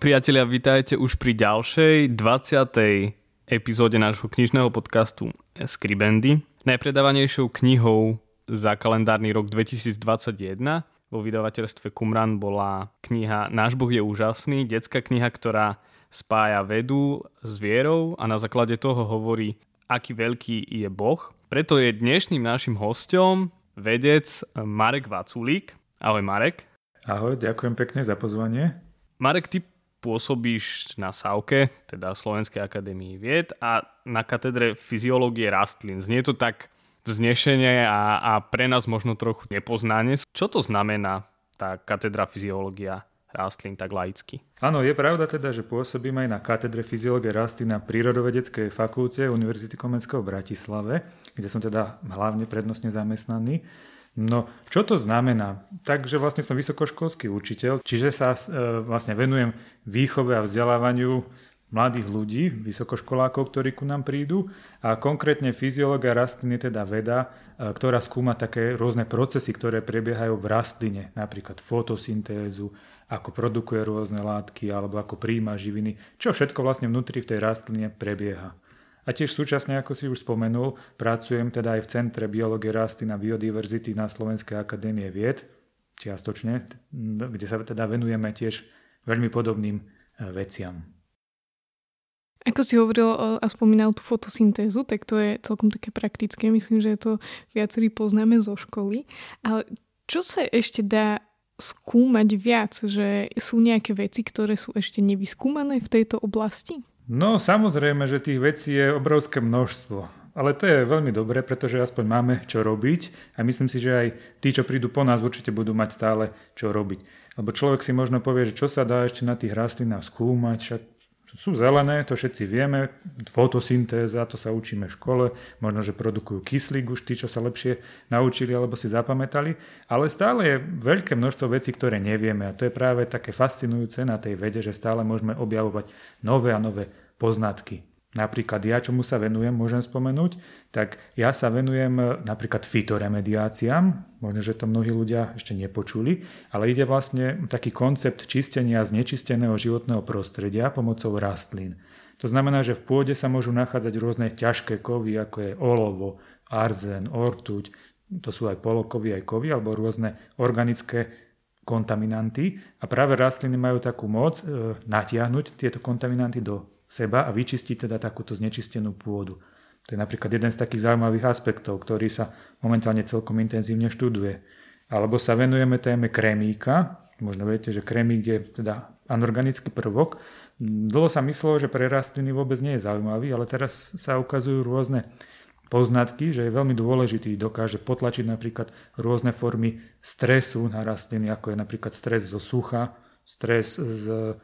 Priatelia, vítajte už pri ďalšej 20. epizóde nášho knižného podcastu Skribendy. Najpredávanejšou knihou za kalendárny rok 2021 vo vydavateľstve Kumran bola kniha Náš Boh je úžasný, detská kniha, ktorá spája vedu s vierou a na základe toho hovorí, aký veľký je Boh. Preto je dnešným našim hostom vedec Marek Vaculík. Ahoj Marek. Ahoj, ďakujem pekne za pozvanie. Marek, ty pôsobíš na SAUKE, teda Slovenskej akadémii vied a na katedre fyziológie rastlín. Znie to tak vznešenie a, a pre nás možno trochu nepoznanie. Čo to znamená tá katedra fyziológia rastlín tak laicky? Áno, je pravda teda, že pôsobím aj na katedre fyziológie rastlín na Prírodovedeckej fakulte Univerzity Komenského v Bratislave, kde som teda hlavne prednostne zamestnaný. No, čo to znamená? Takže vlastne som vysokoškolský učiteľ, čiže sa e, vlastne venujem výchove a vzdelávaniu mladých ľudí, vysokoškolákov, ktorí ku nám prídu a konkrétne fyziológia rastliny teda veda, e, ktorá skúma také rôzne procesy, ktoré prebiehajú v rastline, napríklad fotosyntézu, ako produkuje rôzne látky alebo ako príjma živiny, čo všetko vlastne vnútri v tej rastline prebieha. A tiež súčasne, ako si už spomenul, pracujem teda aj v Centre biológie rastlín a biodiverzity na Slovenskej akadémie vied, čiastočne, kde sa teda venujeme tiež veľmi podobným e, veciam. Ako si hovoril a spomínal tú fotosyntézu, tak to je celkom také praktické. Myslím, že to viacerí poznáme zo školy. Ale čo sa ešte dá skúmať viac? Že sú nejaké veci, ktoré sú ešte nevyskúmané v tejto oblasti? No samozrejme, že tých vecí je obrovské množstvo. Ale to je veľmi dobré, pretože aspoň máme čo robiť a myslím si, že aj tí, čo prídu po nás, určite budú mať stále čo robiť. Lebo človek si možno povie, že čo sa dá ešte na tých rastlinách skúmať, však sú zelené, to všetci vieme, fotosyntéza, to sa učíme v škole, možno, že produkujú kyslík už tí, čo sa lepšie naučili alebo si zapamätali, ale stále je veľké množstvo vecí, ktoré nevieme a to je práve také fascinujúce na tej vede, že stále môžeme objavovať nové a nové poznatky. Napríklad ja, čomu sa venujem, môžem spomenúť, tak ja sa venujem e, napríklad fitoremediáciám, možno, že to mnohí ľudia ešte nepočuli, ale ide vlastne taký koncept čistenia znečisteného životného prostredia pomocou rastlín. To znamená, že v pôde sa môžu nachádzať rôzne ťažké kovy, ako je olovo, arzen, ortuť, to sú aj polokovy, aj kovy, alebo rôzne organické kontaminanty. A práve rastliny majú takú moc e, natiahnuť tieto kontaminanty do seba a vyčistiť teda takúto znečistenú pôdu. To je napríklad jeden z takých zaujímavých aspektov, ktorý sa momentálne celkom intenzívne študuje. Alebo sa venujeme téme kremíka. Možno viete, že kremík je teda anorganický prvok. Dlho sa myslelo, že pre rastliny vôbec nie je zaujímavý, ale teraz sa ukazujú rôzne poznatky, že je veľmi dôležitý, dokáže potlačiť napríklad rôzne formy stresu na rastliny, ako je napríklad stres zo sucha, stres z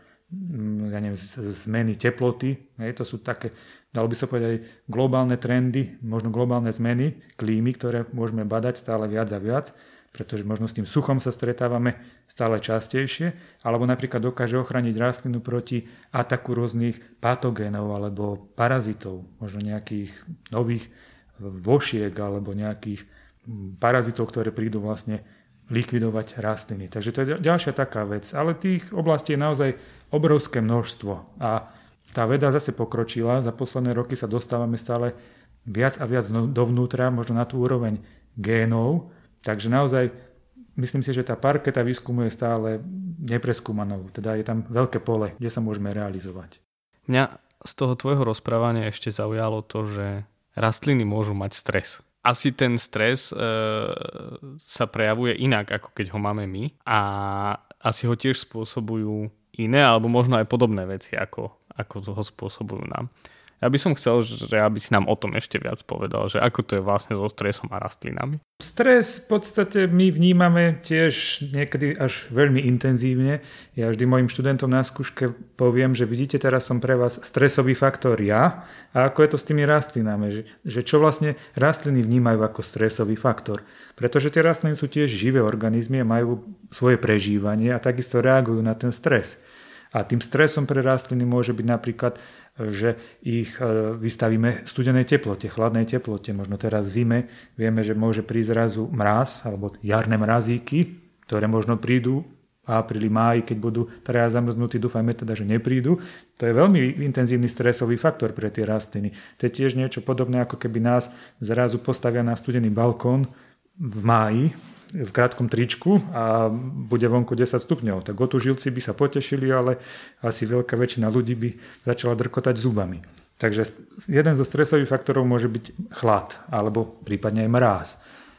ja neviem, zmeny teploty. Hej, to sú také, dalo by sa povedať, globálne trendy, možno globálne zmeny klímy, ktoré môžeme badať stále viac a viac, pretože možno s tým suchom sa stretávame stále častejšie, alebo napríklad dokáže ochrániť rastlinu proti ataku rôznych patogénov alebo parazitov, možno nejakých nových vošiek alebo nejakých mm, parazitov, ktoré prídu vlastne likvidovať rastliny. Takže to je ďalšia taká vec. Ale tých oblastí je naozaj obrovské množstvo. A tá veda zase pokročila. Za posledné roky sa dostávame stále viac a viac dovnútra, možno na tú úroveň génov. Takže naozaj myslím si, že tá parketa výskumu je stále nepreskúmanou. Teda je tam veľké pole, kde sa môžeme realizovať. Mňa z toho tvojho rozprávania ešte zaujalo to, že rastliny môžu mať stres asi ten stres e, sa prejavuje inak, ako keď ho máme my a asi ho tiež spôsobujú iné alebo možno aj podobné veci, ako, ako ho spôsobujú nám. Ja by som chcel, že aby si nám o tom ešte viac povedal, že ako to je vlastne so stresom a rastlinami. Stres v podstate my vnímame tiež niekedy až veľmi intenzívne. Ja vždy mojim študentom na skúške poviem, že vidíte, teraz som pre vás stresový faktor ja a ako je to s tými rastlinami, že, že čo vlastne rastliny vnímajú ako stresový faktor. Pretože tie rastliny sú tiež živé organizmy a majú svoje prežívanie a takisto reagujú na ten stres. A tým stresom pre rastliny môže byť napríklad, že ich e, vystavíme studenej teplote, chladnej teplote. Možno teraz v zime vieme, že môže prísť zrazu mraz alebo jarné mrazíky, ktoré možno prídu v apríli, máji, keď budú teraz zamrznutí, dúfajme teda, že neprídu. To je veľmi intenzívny stresový faktor pre tie rastliny. To je tiež niečo podobné, ako keby nás zrazu postavia na studený balkón v máji v krátkom tričku a bude vonku 10 stupňov. Tak otužilci by sa potešili, ale asi veľká väčšina ľudí by začala drkotať zubami. Takže jeden zo stresových faktorov môže byť chlad alebo prípadne aj mráz.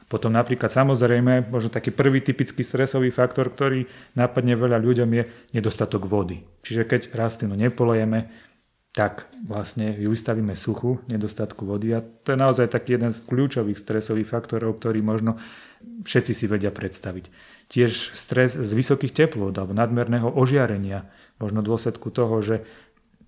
Potom napríklad samozrejme, možno taký prvý typický stresový faktor, ktorý nápadne veľa ľuďom je nedostatok vody. Čiže keď rastlinu nepolejeme, tak vlastne ju vystavíme suchu, nedostatku vody a to je naozaj taký jeden z kľúčových stresových faktorov, ktorý možno všetci si vedia predstaviť. Tiež stres z vysokých teplôt alebo nadmerného ožiarenia, možno v dôsledku toho, že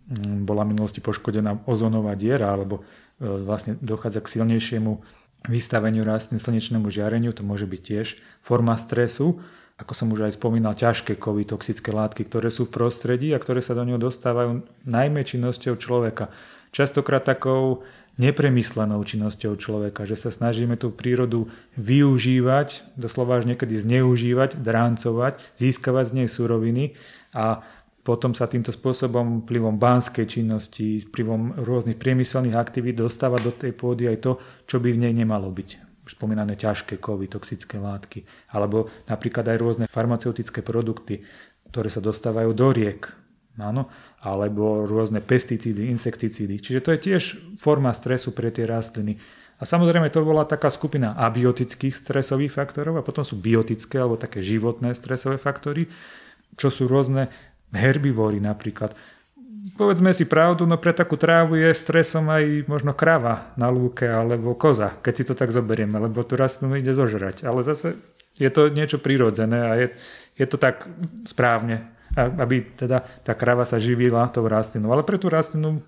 mm, bola v minulosti poškodená ozónová diera alebo e, vlastne dochádza k silnejšiemu vystaveniu rastlín slnečnému žiareniu, to môže byť tiež forma stresu. Ako som už aj spomínal, ťažké kovy, toxické látky, ktoré sú v prostredí a ktoré sa do neho dostávajú najmä činnosťou človeka. Častokrát takou nepremyslenou činnosťou človeka, že sa snažíme tú prírodu využívať, doslova až niekedy zneužívať, dráncovať, získavať z nej suroviny a potom sa týmto spôsobom vplyvom banskej činnosti, vplyvom rôznych priemyselných aktivít dostáva do tej pôdy aj to, čo by v nej nemalo byť. Spomínané ťažké kovy, toxické látky, alebo napríklad aj rôzne farmaceutické produkty, ktoré sa dostávajú do riek, áno, alebo rôzne pesticídy, insekticídy. Čiže to je tiež forma stresu pre tie rastliny. A samozrejme to bola taká skupina abiotických stresových faktorov a potom sú biotické alebo také životné stresové faktory, čo sú rôzne herbivory napríklad. Povedzme si pravdu, no pre takú trávu je stresom aj možno krava na lúke alebo koza, keď si to tak zoberieme, lebo tú rastlinu ide zožrať. Ale zase je to niečo prirodzené a je, je to tak správne aby teda tá krava sa živila tou rastlinou. Ale pre tú rastlinu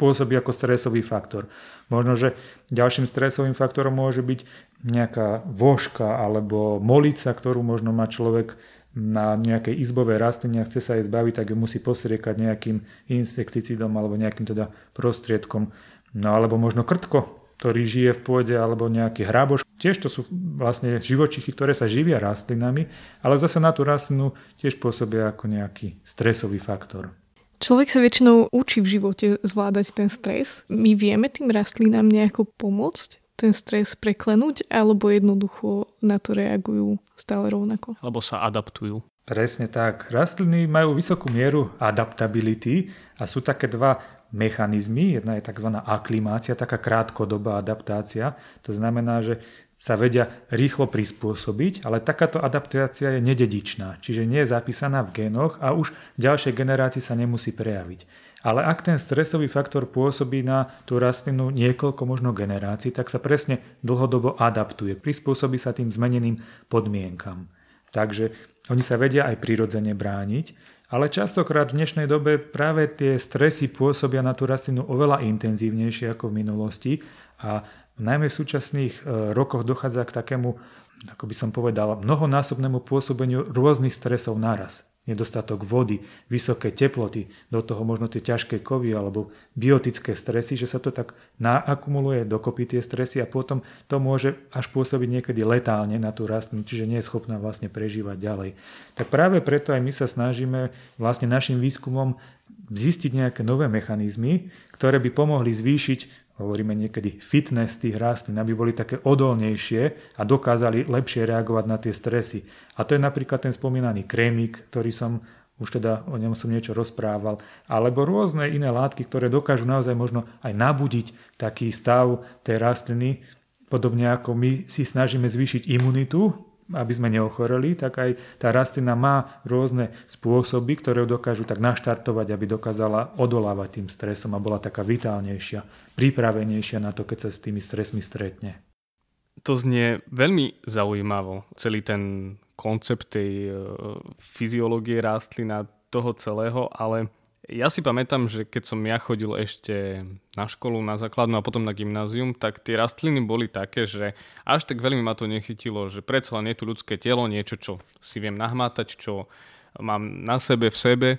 pôsobí ako stresový faktor. Možno, že ďalším stresovým faktorom môže byť nejaká vožka alebo molica, ktorú možno má človek na nejakej izbovej rastline a chce sa jej zbaviť, tak ju musí posriekať nejakým insekticidom alebo nejakým teda prostriedkom. No alebo možno krtko, ktorý žije v pôde, alebo nejaký hráboš. Tiež to sú vlastne živočichy, ktoré sa živia rastlinami, ale zase na tú rastlinu tiež pôsobia ako nejaký stresový faktor. Človek sa väčšinou učí v živote zvládať ten stres. My vieme tým rastlinám nejako pomôcť ten stres preklenúť, alebo jednoducho na to reagujú stále rovnako? Alebo sa adaptujú. Presne tak. Rastliny majú vysokú mieru adaptability a sú také dva mechanizmy. Jedna je tzv. aklimácia, taká krátkodobá adaptácia. To znamená, že sa vedia rýchlo prispôsobiť, ale takáto adaptácia je nededičná, čiže nie je zapísaná v génoch a už ďalšej generácii sa nemusí prejaviť. Ale ak ten stresový faktor pôsobí na tú rastlinu niekoľko možno generácií, tak sa presne dlhodobo adaptuje, prispôsobí sa tým zmeneným podmienkam. Takže oni sa vedia aj prirodzene brániť ale častokrát v dnešnej dobe práve tie stresy pôsobia na tú rastlinu oveľa intenzívnejšie ako v minulosti a najmä v súčasných e, rokoch dochádza k takému, ako by som povedal, mnohonásobnému pôsobeniu rôznych stresov naraz nedostatok vody, vysoké teploty, do toho možno tie ťažké kovy alebo biotické stresy, že sa to tak naakumuluje dokopy tie stresy a potom to môže až pôsobiť niekedy letálne na tú rastlinu, čiže nie je schopná vlastne prežívať ďalej. Tak práve preto aj my sa snažíme vlastne našim výskumom zistiť nejaké nové mechanizmy, ktoré by pomohli zvýšiť hovoríme niekedy fitness tých rastlín, aby boli také odolnejšie a dokázali lepšie reagovať na tie stresy. A to je napríklad ten spomínaný krémik, ktorý som už teda o ňom som niečo rozprával, alebo rôzne iné látky, ktoré dokážu naozaj možno aj nabudiť taký stav tej rastliny, podobne ako my si snažíme zvýšiť imunitu aby sme neochoreli, tak aj tá rastlina má rôzne spôsoby, ktoré dokážu tak naštartovať, aby dokázala odolávať tým stresom a bola taká vitálnejšia, pripravenejšia na to, keď sa s tými stresmi stretne. To znie veľmi zaujímavo, celý ten koncept tej e, fyziológie rastlina, toho celého, ale ja si pamätám, že keď som ja chodil ešte na školu, na základnú a potom na gymnázium, tak tie rastliny boli také, že až tak veľmi ma to nechytilo, že predsa len je tu ľudské telo, niečo, čo si viem nahmátať, čo mám na sebe, v sebe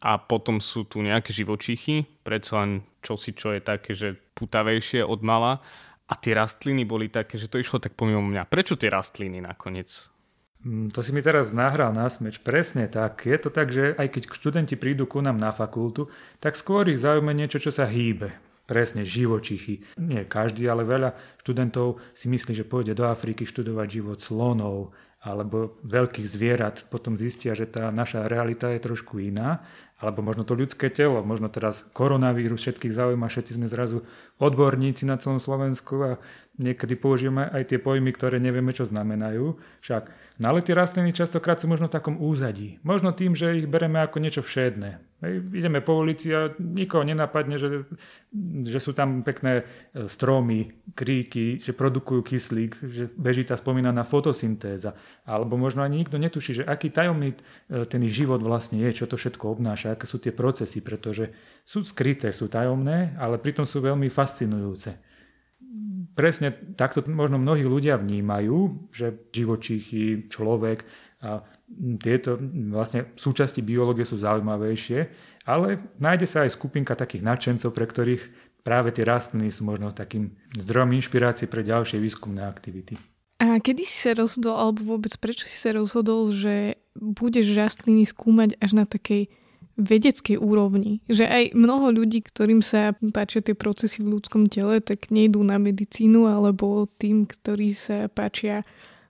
a potom sú tu nejaké živočichy, predsa len čosi, čo je také, že putavejšie od mala a tie rastliny boli také, že to išlo tak pomimo mňa. Prečo tie rastliny nakoniec? Mm, to si mi teraz nahral na smeč. Presne tak. Je to tak, že aj keď študenti prídu ku nám na fakultu, tak skôr ich zaujíma niečo, čo sa hýbe. Presne, živočichy. Nie každý, ale veľa študentov si myslí, že pôjde do Afriky študovať život slonov alebo veľkých zvierat. Potom zistia, že tá naša realita je trošku iná. Alebo možno to ľudské telo, možno teraz koronavírus všetkých zaujíma, všetci sme zrazu odborníci na celom Slovensku a niekedy použijeme aj tie pojmy, ktoré nevieme, čo znamenajú. Však ale tie rastliny častokrát sú možno v takom úzadí. Možno tým, že ich bereme ako niečo všedné. Hej, ideme po ulici a nikoho nenapadne, že, že sú tam pekné e, stromy, kríky, že produkujú kyslík, že beží tá spomínaná fotosyntéza. Alebo možno ani nikto netuší, že aký tajomný e, ten ich život vlastne je, čo to všetko obnáša, aké sú tie procesy, pretože sú skryté, sú tajomné, ale pritom sú veľmi fascinujúce presne takto možno mnohí ľudia vnímajú, že živočíchy, človek a tieto vlastne súčasti biológie sú zaujímavejšie, ale nájde sa aj skupinka takých nadšencov, pre ktorých práve tie rastliny sú možno takým zdrojom inšpirácie pre ďalšie výskumné aktivity. A kedy si sa rozhodol, alebo vôbec prečo si sa rozhodol, že budeš rastliny skúmať až na takej vedeckej úrovni. Že aj mnoho ľudí, ktorým sa páčia tie procesy v ľudskom tele, tak nejdú na medicínu, alebo tým, ktorí sa páčia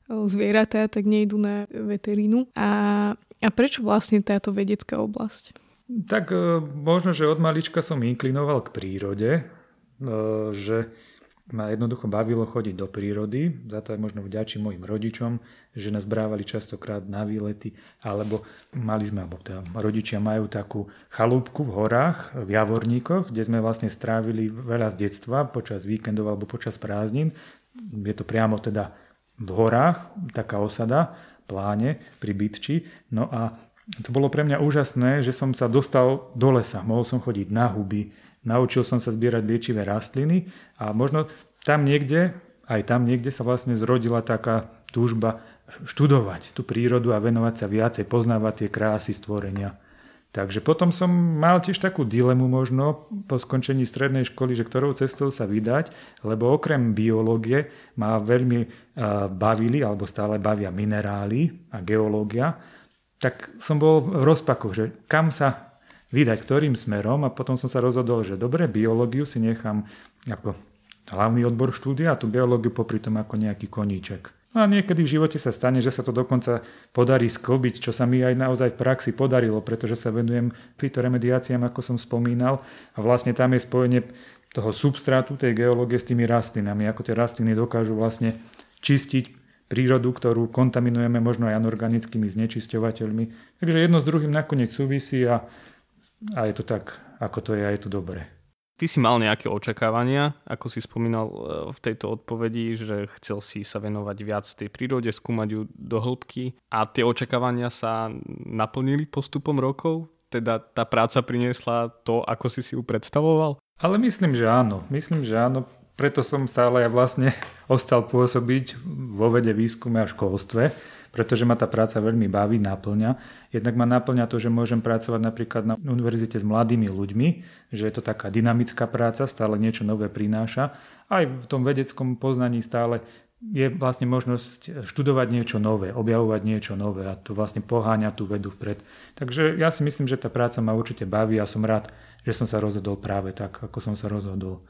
zvieratá, tak nejdú na veterínu. A, a prečo vlastne táto vedecká oblasť? Tak e, možno, že od malička som inklinoval k prírode, e, že ma jednoducho bavilo chodiť do prírody, za to aj možno vďačím mojim rodičom, že nás brávali častokrát na výlety, alebo mali sme, alebo teda rodičia majú takú chalúbku v horách, v Javorníkoch, kde sme vlastne strávili veľa z detstva počas víkendov alebo počas prázdnin. Je to priamo teda v horách, taká osada, pláne pri Bytči. No a to bolo pre mňa úžasné, že som sa dostal do lesa. Mohol som chodiť na huby, naučil som sa zbierať liečivé rastliny a možno tam niekde, aj tam niekde sa vlastne zrodila taká túžba študovať tú prírodu a venovať sa viacej, poznávať tie krásy stvorenia. Takže potom som mal tiež takú dilemu možno po skončení strednej školy, že ktorou cestou sa vydať, lebo okrem biológie ma veľmi bavili, alebo stále bavia minerály a geológia, tak som bol v rozpakoch, že kam sa vydať ktorým smerom a potom som sa rozhodol, že dobre, biológiu si nechám ako hlavný odbor štúdia a tú biológiu popri tom ako nejaký koníček. No a niekedy v živote sa stane, že sa to dokonca podarí sklbiť, čo sa mi aj naozaj v praxi podarilo, pretože sa venujem fitoremediáciám, ako som spomínal, a vlastne tam je spojenie toho substrátu, tej geológie s tými rastlinami, ako tie rastliny dokážu vlastne čistiť prírodu, ktorú kontaminujeme možno aj anorganickými znečisťovateľmi. Takže jedno s druhým nakoniec súvisí a a je to tak, ako to je a je to dobré. Ty si mal nejaké očakávania, ako si spomínal e, v tejto odpovedi, že chcel si sa venovať viac tej prírode, skúmať ju do hĺbky a tie očakávania sa naplnili postupom rokov? Teda tá práca priniesla to, ako si si ju predstavoval? Ale myslím, že áno. Myslím, že áno. Preto som sa ale vlastne ostal pôsobiť vo vede, výskume a školstve, pretože ma tá práca veľmi baví, naplňa. Jednak ma naplňa to, že môžem pracovať napríklad na univerzite s mladými ľuďmi, že je to taká dynamická práca, stále niečo nové prináša. Aj v tom vedeckom poznaní stále je vlastne možnosť študovať niečo nové, objavovať niečo nové a to vlastne poháňa tú vedu vpred. Takže ja si myslím, že tá práca ma určite baví a som rád, že som sa rozhodol práve tak, ako som sa rozhodol.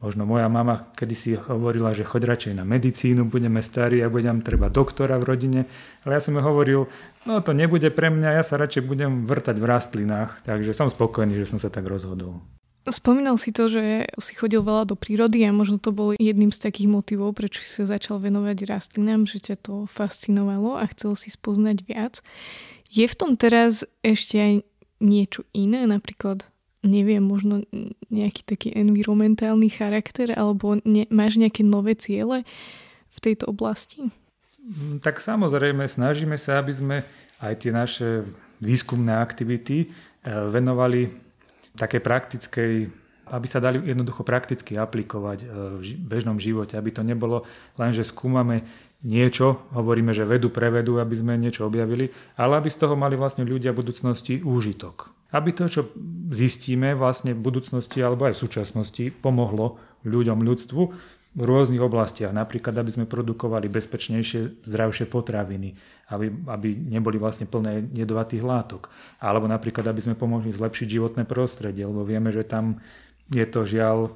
Možno moja mama kedysi hovorila, že choď radšej na medicínu, budeme starí a budem treba doktora v rodine. Ale ja som jej hovoril, no to nebude pre mňa, ja sa radšej budem vrtať v rastlinách. Takže som spokojný, že som sa tak rozhodol. Spomínal si to, že si chodil veľa do prírody a možno to bol jedným z takých motivov, prečo si sa začal venovať rastlinám, že ťa to fascinovalo a chcel si spoznať viac. Je v tom teraz ešte aj niečo iné, napríklad neviem, možno nejaký taký environmentálny charakter alebo ne, máš nejaké nové ciele v tejto oblasti? Mm, tak samozrejme, snažíme sa, aby sme aj tie naše výskumné aktivity eh, venovali také praktickej, aby sa dali jednoducho prakticky aplikovať e, v bežnom živote, aby to nebolo len, že skúmame niečo, hovoríme, že vedu pre vedu, aby sme niečo objavili, ale aby z toho mali vlastne ľudia v budúcnosti úžitok. Aby to, čo zistíme vlastne v budúcnosti alebo aj v súčasnosti, pomohlo ľuďom, ľudstvu v rôznych oblastiach. Napríklad, aby sme produkovali bezpečnejšie, zdravšie potraviny, aby, aby neboli vlastne plné jedovatých látok. Alebo napríklad, aby sme pomohli zlepšiť životné prostredie, lebo vieme, že tam je to žiaľ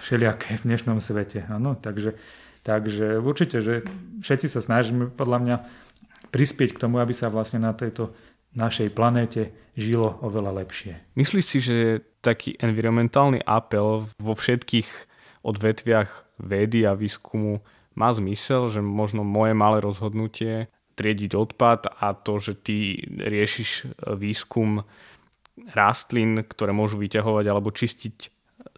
všelijaké v dnešnom svete. Ano? Takže, takže určite, že všetci sa snažíme podľa mňa prispieť k tomu, aby sa vlastne na tejto našej planéte žilo oveľa lepšie. Myslíš si, že taký environmentálny apel vo všetkých odvetviach vedy a výskumu má zmysel, že možno moje malé rozhodnutie triediť odpad a to, že ty riešiš výskum rastlín, ktoré môžu vyťahovať alebo čistiť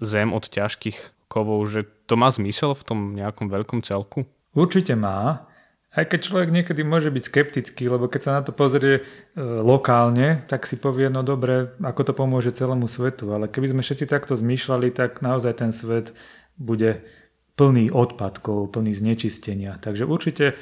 zem od ťažkých kovov, že to má zmysel v tom nejakom veľkom celku? Určite má. Aj keď človek niekedy môže byť skeptický, lebo keď sa na to pozrie e, lokálne, tak si povie, no dobre, ako to pomôže celému svetu. Ale keby sme všetci takto zmýšľali, tak naozaj ten svet bude plný odpadkov, plný znečistenia. Takže určite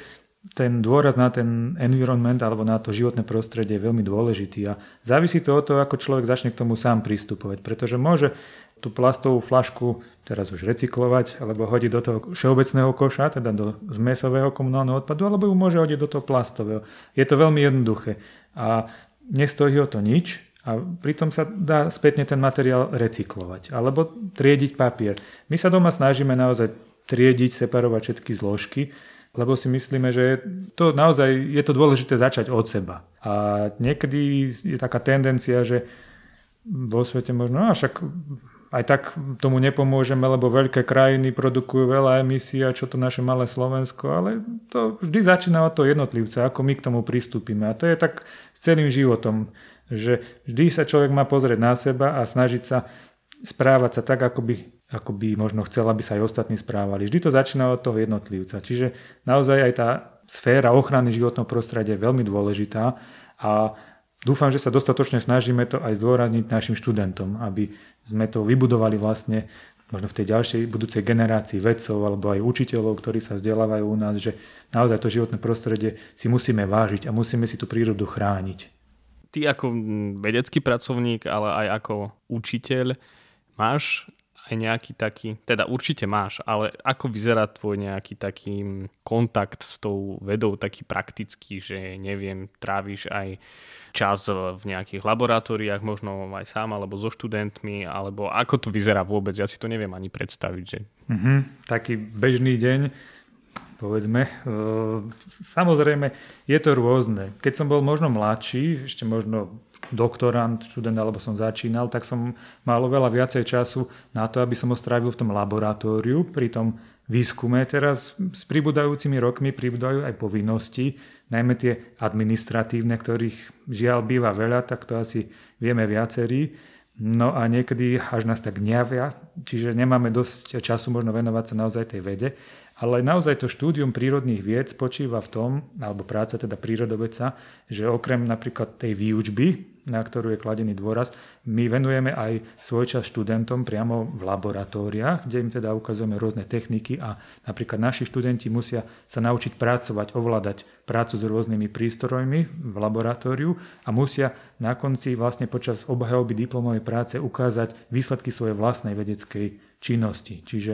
ten dôraz na ten environment alebo na to životné prostredie je veľmi dôležitý a závisí to od toho, ako človek začne k tomu sám pristupovať, pretože môže tú plastovú flašku teraz už recyklovať alebo hodiť do toho všeobecného koša, teda do zmesového komunálneho odpadu, alebo ju môže hodiť do toho plastového. Je to veľmi jednoduché a nestojí o to nič, a pritom sa dá spätne ten materiál recyklovať alebo triediť papier. My sa doma snažíme naozaj triediť, separovať všetky zložky, lebo si myslíme, že to naozaj je to dôležité začať od seba. A niekedy je taká tendencia, že vo svete možno, no však aj tak tomu nepomôžeme, lebo veľké krajiny produkujú veľa emisí a čo to naše malé Slovensko, ale to vždy začína od toho jednotlivca, ako my k tomu pristúpime. A to je tak s celým životom, že vždy sa človek má pozrieť na seba a snažiť sa správať sa tak, ako by ako by možno chcel, aby sa aj ostatní správali. Vždy to začína od toho jednotlivca. Čiže naozaj aj tá sféra ochrany životného prostredia je veľmi dôležitá a dúfam, že sa dostatočne snažíme to aj zdôrazniť našim študentom, aby sme to vybudovali vlastne možno v tej ďalšej budúcej generácii vedcov alebo aj učiteľov, ktorí sa vzdelávajú u nás, že naozaj to životné prostredie si musíme vážiť a musíme si tú prírodu chrániť. Ty ako vedecký pracovník, ale aj ako učiteľ máš aj nejaký taký, teda určite máš, ale ako vyzerá tvoj nejaký taký kontakt s tou vedou, taký praktický, že neviem, tráviš aj čas v nejakých laboratóriách, možno aj sám, alebo so študentmi, alebo ako to vyzerá vôbec, ja si to neviem ani predstaviť. Že... Mm-hmm, taký bežný deň, povedzme. E, samozrejme, je to rôzne. Keď som bol možno mladší, ešte možno doktorant, študent alebo som začínal, tak som mal oveľa viacej času na to, aby som ho strávil v tom laboratóriu. Pri tom výskume teraz s pribúdajúcimi rokmi pribúdajú aj povinnosti, najmä tie administratívne, ktorých žiaľ býva veľa, tak to asi vieme viacerí. No a niekedy až nás tak ňavia, čiže nemáme dosť času možno venovať sa naozaj tej vede. Ale naozaj to štúdium prírodných vied spočíva v tom, alebo práca teda prírodovedca, že okrem napríklad tej výučby, na ktorú je kladený dôraz, my venujeme aj svoj čas študentom priamo v laboratóriách, kde im teda ukazujeme rôzne techniky a napríklad naši študenti musia sa naučiť pracovať, ovládať prácu s rôznymi prístrojmi v laboratóriu a musia na konci vlastne počas obhajoby diplomovej práce ukázať výsledky svojej vlastnej vedeckej činnosti. Čiže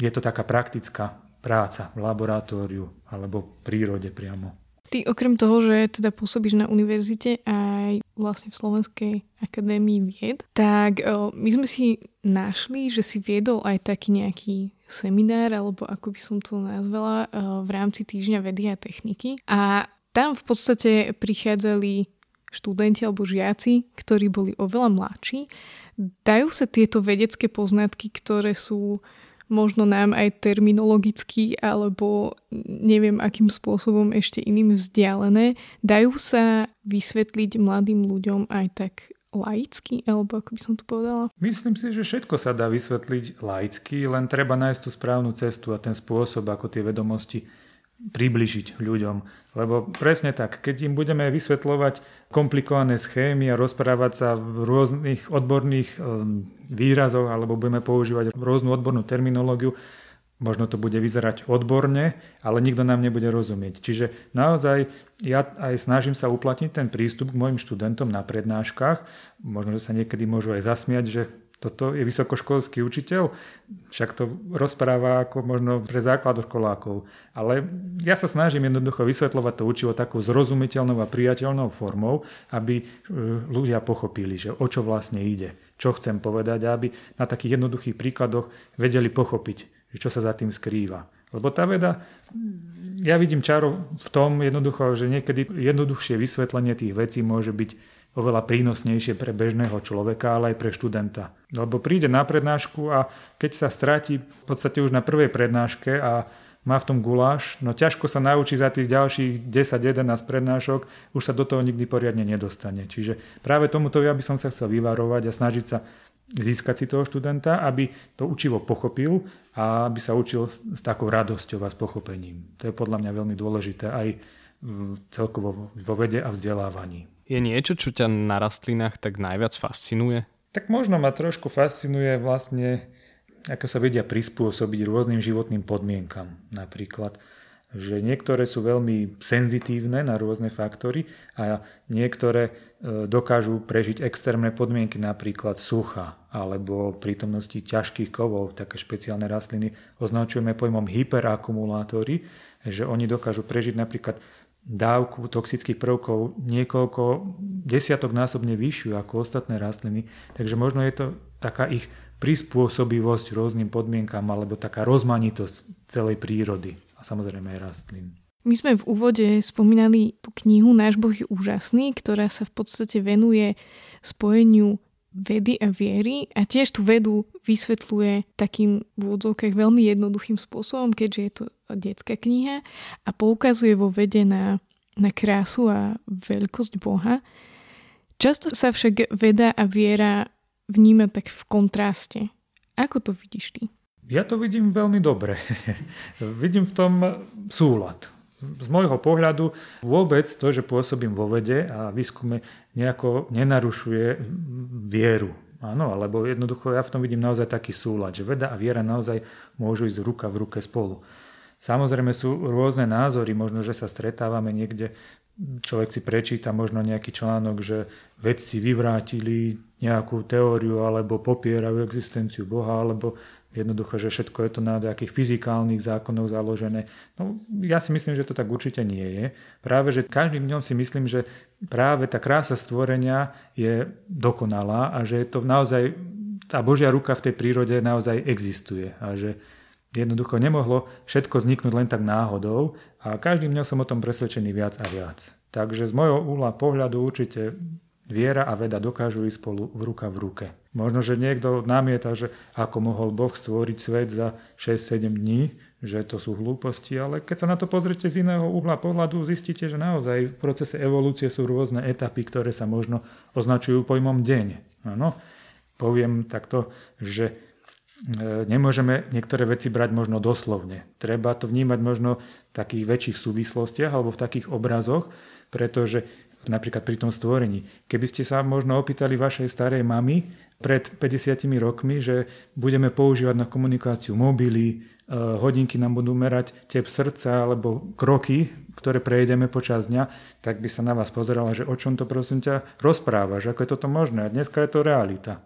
je to taká praktická práca v laboratóriu alebo prírode priamo. Ty okrem toho, že teda pôsobíš na univerzite aj vlastne v Slovenskej akadémii vied, tak o, my sme si našli, že si viedol aj taký nejaký seminár, alebo ako by som to nazvala, o, v rámci týždňa vedy a techniky. A tam v podstate prichádzali študenti alebo žiaci, ktorí boli oveľa mladší Dajú sa tieto vedecké poznatky, ktoré sú možno nám aj terminologicky alebo neviem akým spôsobom ešte iným vzdialené, dajú sa vysvetliť mladým ľuďom aj tak laicky, alebo ako by som to povedala? Myslím si, že všetko sa dá vysvetliť laicky, len treba nájsť tú správnu cestu a ten spôsob, ako tie vedomosti približiť ľuďom. Lebo presne tak, keď im budeme vysvetľovať komplikované schémy a rozprávať sa v rôznych odborných ehm, výrazoch alebo budeme používať rôznu odbornú terminológiu, možno to bude vyzerať odborne, ale nikto nám nebude rozumieť. Čiže naozaj ja aj snažím sa uplatniť ten prístup k mojim študentom na prednáškach. Možno, že sa niekedy môžu aj zasmiať, že toto je vysokoškolský učiteľ, však to rozpráva ako možno pre základoškolákov. Ale ja sa snažím jednoducho vysvetľovať to učivo takou zrozumiteľnou a priateľnou formou, aby e, ľudia pochopili, že o čo vlastne ide, čo chcem povedať, aby na takých jednoduchých príkladoch vedeli pochopiť, čo sa za tým skrýva. Lebo tá veda, ja vidím čaro v tom jednoducho, že niekedy jednoduchšie vysvetlenie tých vecí môže byť oveľa prínosnejšie pre bežného človeka, ale aj pre študenta. Lebo príde na prednášku a keď sa stráti v podstate už na prvej prednáške a má v tom guláš, no ťažko sa naučí za tých ďalších 10-11 prednášok, už sa do toho nikdy poriadne nedostane. Čiže práve tomuto ja by som sa chcel vyvarovať a snažiť sa získať si toho študenta, aby to učivo pochopil a aby sa učil s takou radosťou a s pochopením. To je podľa mňa veľmi dôležité aj celkovo vo vede a vzdelávaní. Je niečo, čo ťa na rastlinách tak najviac fascinuje? Tak možno ma trošku fascinuje vlastne, ako sa vedia prispôsobiť rôznym životným podmienkam. Napríklad, že niektoré sú veľmi senzitívne na rôzne faktory a niektoré e, dokážu prežiť extrémne podmienky, napríklad sucha alebo prítomnosti ťažkých kovov. Také špeciálne rastliny označujeme pojmom hyperakumulátory, že oni dokážu prežiť napríklad dávku toxických prvkov niekoľko desiatok násobne vyššiu ako ostatné rastliny. Takže možno je to taká ich prispôsobivosť rôznym podmienkam alebo taká rozmanitosť celej prírody a samozrejme aj rastlín. My sme v úvode spomínali tú knihu Náš Boh je úžasný, ktorá sa v podstate venuje spojeniu vedy a viery a tiež tú vedu vysvetľuje takým v úvodzovkách veľmi jednoduchým spôsobom, keďže je to detská kniha a poukazuje vo vede na, na krásu a veľkosť Boha. Často sa však veda a viera vníma tak v kontraste. Ako to vidíš ty? Ja to vidím veľmi dobre. vidím v tom súlad z môjho pohľadu vôbec to, že pôsobím vo vede a výskume nejako nenarušuje vieru. Áno, alebo jednoducho ja v tom vidím naozaj taký súlad, že veda a viera naozaj môžu ísť ruka v ruke spolu. Samozrejme sú rôzne názory, možno, že sa stretávame niekde, človek si prečíta možno nejaký článok, že vedci vyvrátili nejakú teóriu alebo popierajú existenciu Boha, alebo jednoducho, že všetko je to na nejakých fyzikálnych zákonoch založené. No, ja si myslím, že to tak určite nie je. Práve, že každým dňom si myslím, že práve tá krása stvorenia je dokonalá a že to naozaj, tá Božia ruka v tej prírode naozaj existuje a že jednoducho nemohlo všetko vzniknúť len tak náhodou a každým dňom som o tom presvedčený viac a viac. Takže z môjho úhla pohľadu určite Viera a veda dokážu ísť spolu v ruka v ruke. Možno, že niekto namieta, že ako mohol Boh stvoriť svet za 6-7 dní, že to sú hlúposti, ale keď sa na to pozrite z iného uhla pohľadu, zistíte, že naozaj v procese evolúcie sú rôzne etapy, ktoré sa možno označujú pojmom deň. Áno, poviem takto, že e, nemôžeme niektoré veci brať možno doslovne. Treba to vnímať možno v takých väčších súvislostiach alebo v takých obrazoch, pretože napríklad pri tom stvorení. Keby ste sa možno opýtali vašej starej mamy pred 50 rokmi, že budeme používať na komunikáciu mobily, eh, hodinky nám budú merať tep srdca alebo kroky, ktoré prejdeme počas dňa, tak by sa na vás pozerala, že o čom to prosím ťa rozprávaš, ako je toto možné. A dneska je to realita.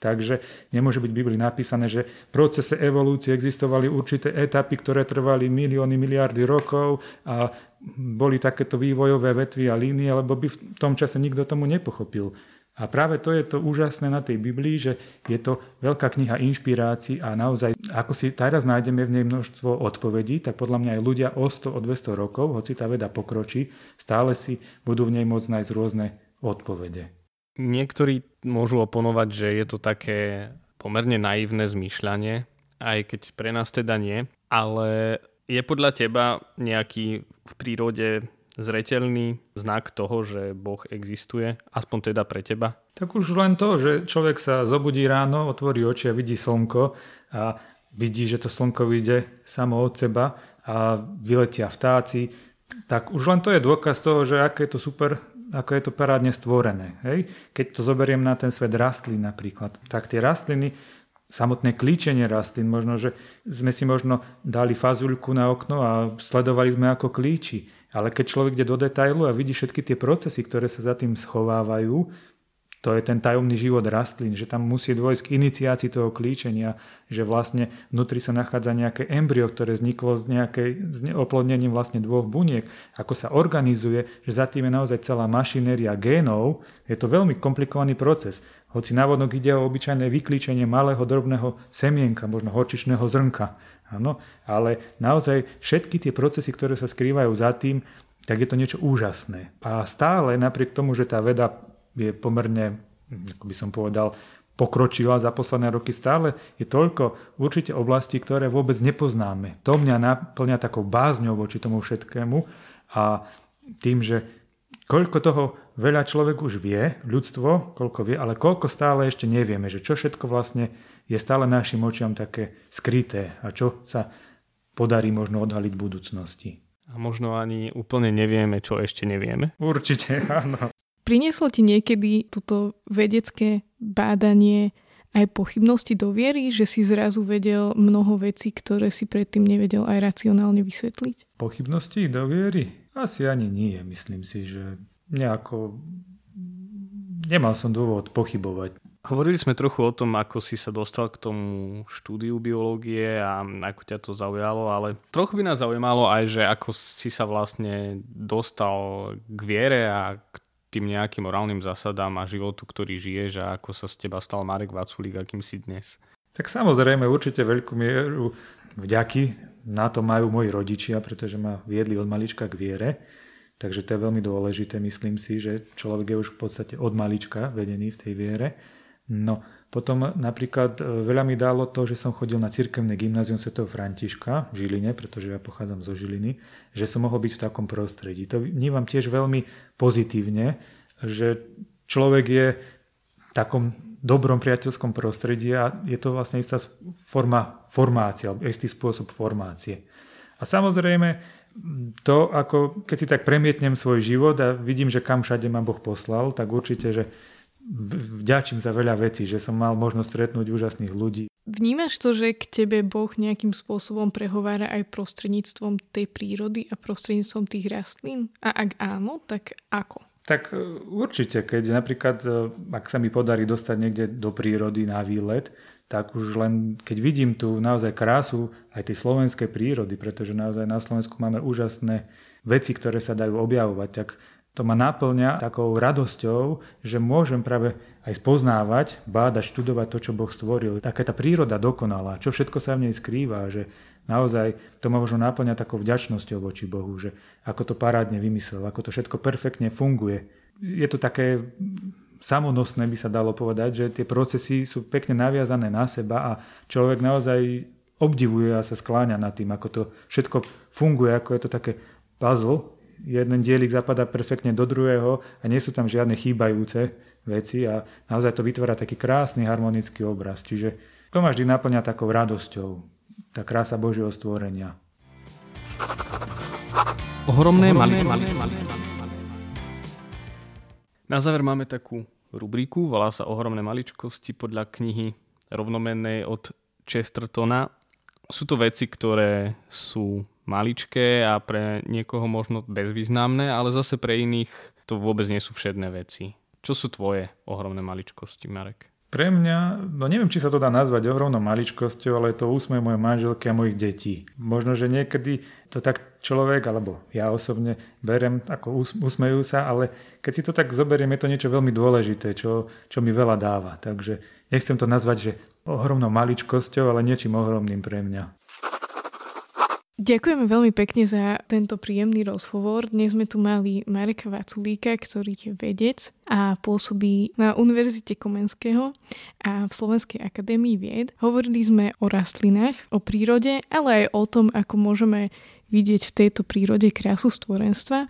Takže nemôže byť v Biblii napísané, že v procese evolúcie existovali určité etapy, ktoré trvali milióny, miliardy rokov a boli takéto vývojové vetvy a línie, lebo by v tom čase nikto tomu nepochopil. A práve to je to úžasné na tej Biblii, že je to veľká kniha inšpirácií a naozaj, ako si teraz nájdeme v nej množstvo odpovedí, tak podľa mňa aj ľudia o 100, o 200 rokov, hoci tá veda pokročí, stále si budú v nej môcť nájsť rôzne odpovede. Niektorí môžu oponovať, že je to také pomerne naivné zmýšľanie, aj keď pre nás teda nie, ale je podľa teba nejaký v prírode zretelný znak toho, že Boh existuje, aspoň teda pre teba? Tak už len to, že človek sa zobudí ráno, otvorí oči a vidí slnko a vidí, že to slnko vyjde samo od seba a vyletia vtáci, tak už len to je dôkaz toho, že aké je to super ako je to parádne stvorené. Hej? Keď to zoberiem na ten svet rastlín napríklad, tak tie rastliny, samotné klíčenie rastlín, možno, že sme si možno dali fazulku na okno a sledovali sme ako klíči. Ale keď človek ide do detailu a vidí všetky tie procesy, ktoré sa za tým schovávajú, to je ten tajomný život rastlín, že tam musí dôjsť k iniciácii toho klíčenia, že vlastne vnútri sa nachádza nejaké embryo, ktoré vzniklo z nejakej z oplodnením vlastne dvoch buniek, ako sa organizuje, že za tým je naozaj celá mašinéria génov, je to veľmi komplikovaný proces. Hoci návodnok ide o obyčajné vyklíčenie malého drobného semienka, možno horčičného zrnka. Áno, ale naozaj všetky tie procesy, ktoré sa skrývajú za tým, tak je to niečo úžasné. A stále napriek tomu, že tá veda je pomerne, ako by som povedal, pokročila za posledné roky stále, je toľko určite oblastí, ktoré vôbec nepoznáme. To mňa naplňa takou bázňou voči tomu všetkému a tým, že koľko toho veľa človek už vie, ľudstvo, koľko vie, ale koľko stále ešte nevieme, že čo všetko vlastne je stále našim očiam také skryté a čo sa podarí možno odhaliť v budúcnosti. A možno ani úplne nevieme, čo ešte nevieme. Určite, áno. Prinieslo ti niekedy toto vedecké bádanie aj pochybnosti do viery, že si zrazu vedel mnoho vecí, ktoré si predtým nevedel aj racionálne vysvetliť? Pochybnosti do viery? Asi ani nie. Myslím si, že nejako nemal som dôvod pochybovať. Hovorili sme trochu o tom, ako si sa dostal k tomu štúdiu biológie a ako ťa to zaujalo, ale trochu by nás zaujímalo aj, že ako si sa vlastne dostal k viere a k tým nejakým morálnym zásadám a životu, ktorý žiješ a ako sa z teba stal Marek Vaculík, akým si dnes? Tak samozrejme určite veľkú mieru vďaky na to majú moji rodičia, pretože ma viedli od malička k viere. Takže to je veľmi dôležité, myslím si, že človek je už v podstate od malička vedený v tej viere. No, potom napríklad e, veľa mi dalo to, že som chodil na cirkevné gymnázium Sv. Františka v Žiline, pretože ja pochádzam zo Žiliny, že som mohol byť v takom prostredí. To vnímam tiež veľmi pozitívne, že človek je v takom dobrom priateľskom prostredí a je to vlastne istá forma formácie, alebo istý spôsob formácie. A samozrejme, to, ako keď si tak premietnem svoj život a vidím, že kam všade ma Boh poslal, tak určite, že vďačím za veľa vecí, že som mal možnosť stretnúť úžasných ľudí. Vnímaš to, že k tebe Boh nejakým spôsobom prehovára aj prostredníctvom tej prírody a prostredníctvom tých rastlín? A ak áno, tak ako? Tak e, určite, keď napríklad, e, ak sa mi podarí dostať niekde do prírody na výlet, tak už len keď vidím tu naozaj krásu aj tej slovenskej prírody, pretože naozaj na Slovensku máme úžasné veci, ktoré sa dajú objavovať, tak to ma náplňa takou radosťou, že môžem práve aj spoznávať, bádať, študovať to, čo Boh stvoril. Taká tá príroda dokonalá, čo všetko sa v nej skrýva, že naozaj to ma možno náplňa takou vďačnosťou voči Bohu, že ako to parádne vymyslel, ako to všetko perfektne funguje. Je to také samonosné by sa dalo povedať, že tie procesy sú pekne naviazané na seba a človek naozaj obdivuje a sa skláňa nad tým, ako to všetko funguje, ako je to také puzzle. Jeden dielik zapadá perfektne do druhého a nie sú tam žiadne chýbajúce veci a naozaj to vytvára taký krásny harmonický obraz. Čiže to ma vždy naplňa takou radosťou. Tá krása Božieho stvorenia. Ohromné, Ohromné maličkosti. Na záver máme takú rubriku, volá sa Ohromné maličkosti podľa knihy rovnomennej od Chestertona. Sú to veci, ktoré sú maličké a pre niekoho možno bezvýznamné, ale zase pre iných to vôbec nie sú všedné veci. Čo sú tvoje ohromné maličkosti, Marek? Pre mňa, no neviem, či sa to dá nazvať ohromnou maličkosťou, ale je to úsmev mojej manželky a mojich detí. Možno, že niekedy to tak človek, alebo ja osobne berem ako usmejú sa, ale keď si to tak zoberiem, je to niečo veľmi dôležité, čo, čo mi veľa dáva. Takže nechcem to nazvať, že ohromnou maličkosťou, ale niečím ohromným pre mňa. Ďakujeme veľmi pekne za tento príjemný rozhovor. Dnes sme tu mali Mareka Vaculíka, ktorý je vedec a pôsobí na Univerzite Komenského a v Slovenskej akadémii vied. Hovorili sme o rastlinách, o prírode, ale aj o tom, ako môžeme vidieť v tejto prírode krásu stvorenstva.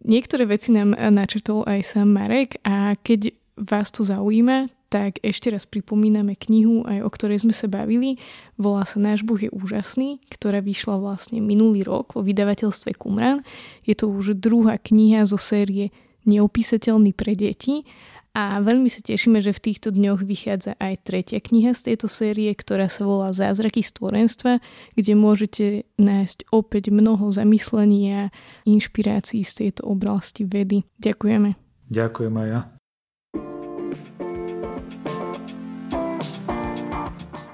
Niektoré veci nám načrtol aj sám Marek a keď vás to zaujíma, tak ešte raz pripomíname knihu, aj o ktorej sme sa bavili. Volá sa Náš Boh je úžasný, ktorá vyšla vlastne minulý rok vo vydavateľstve Kumran. Je to už druhá kniha zo série Neopísateľný pre deti a veľmi sa tešíme, že v týchto dňoch vychádza aj tretia kniha z tejto série, ktorá sa volá Zázraky stvorenstva, kde môžete nájsť opäť mnoho zamyslení a inšpirácií z tejto oblasti vedy. Ďakujeme. Ďakujem aj ja.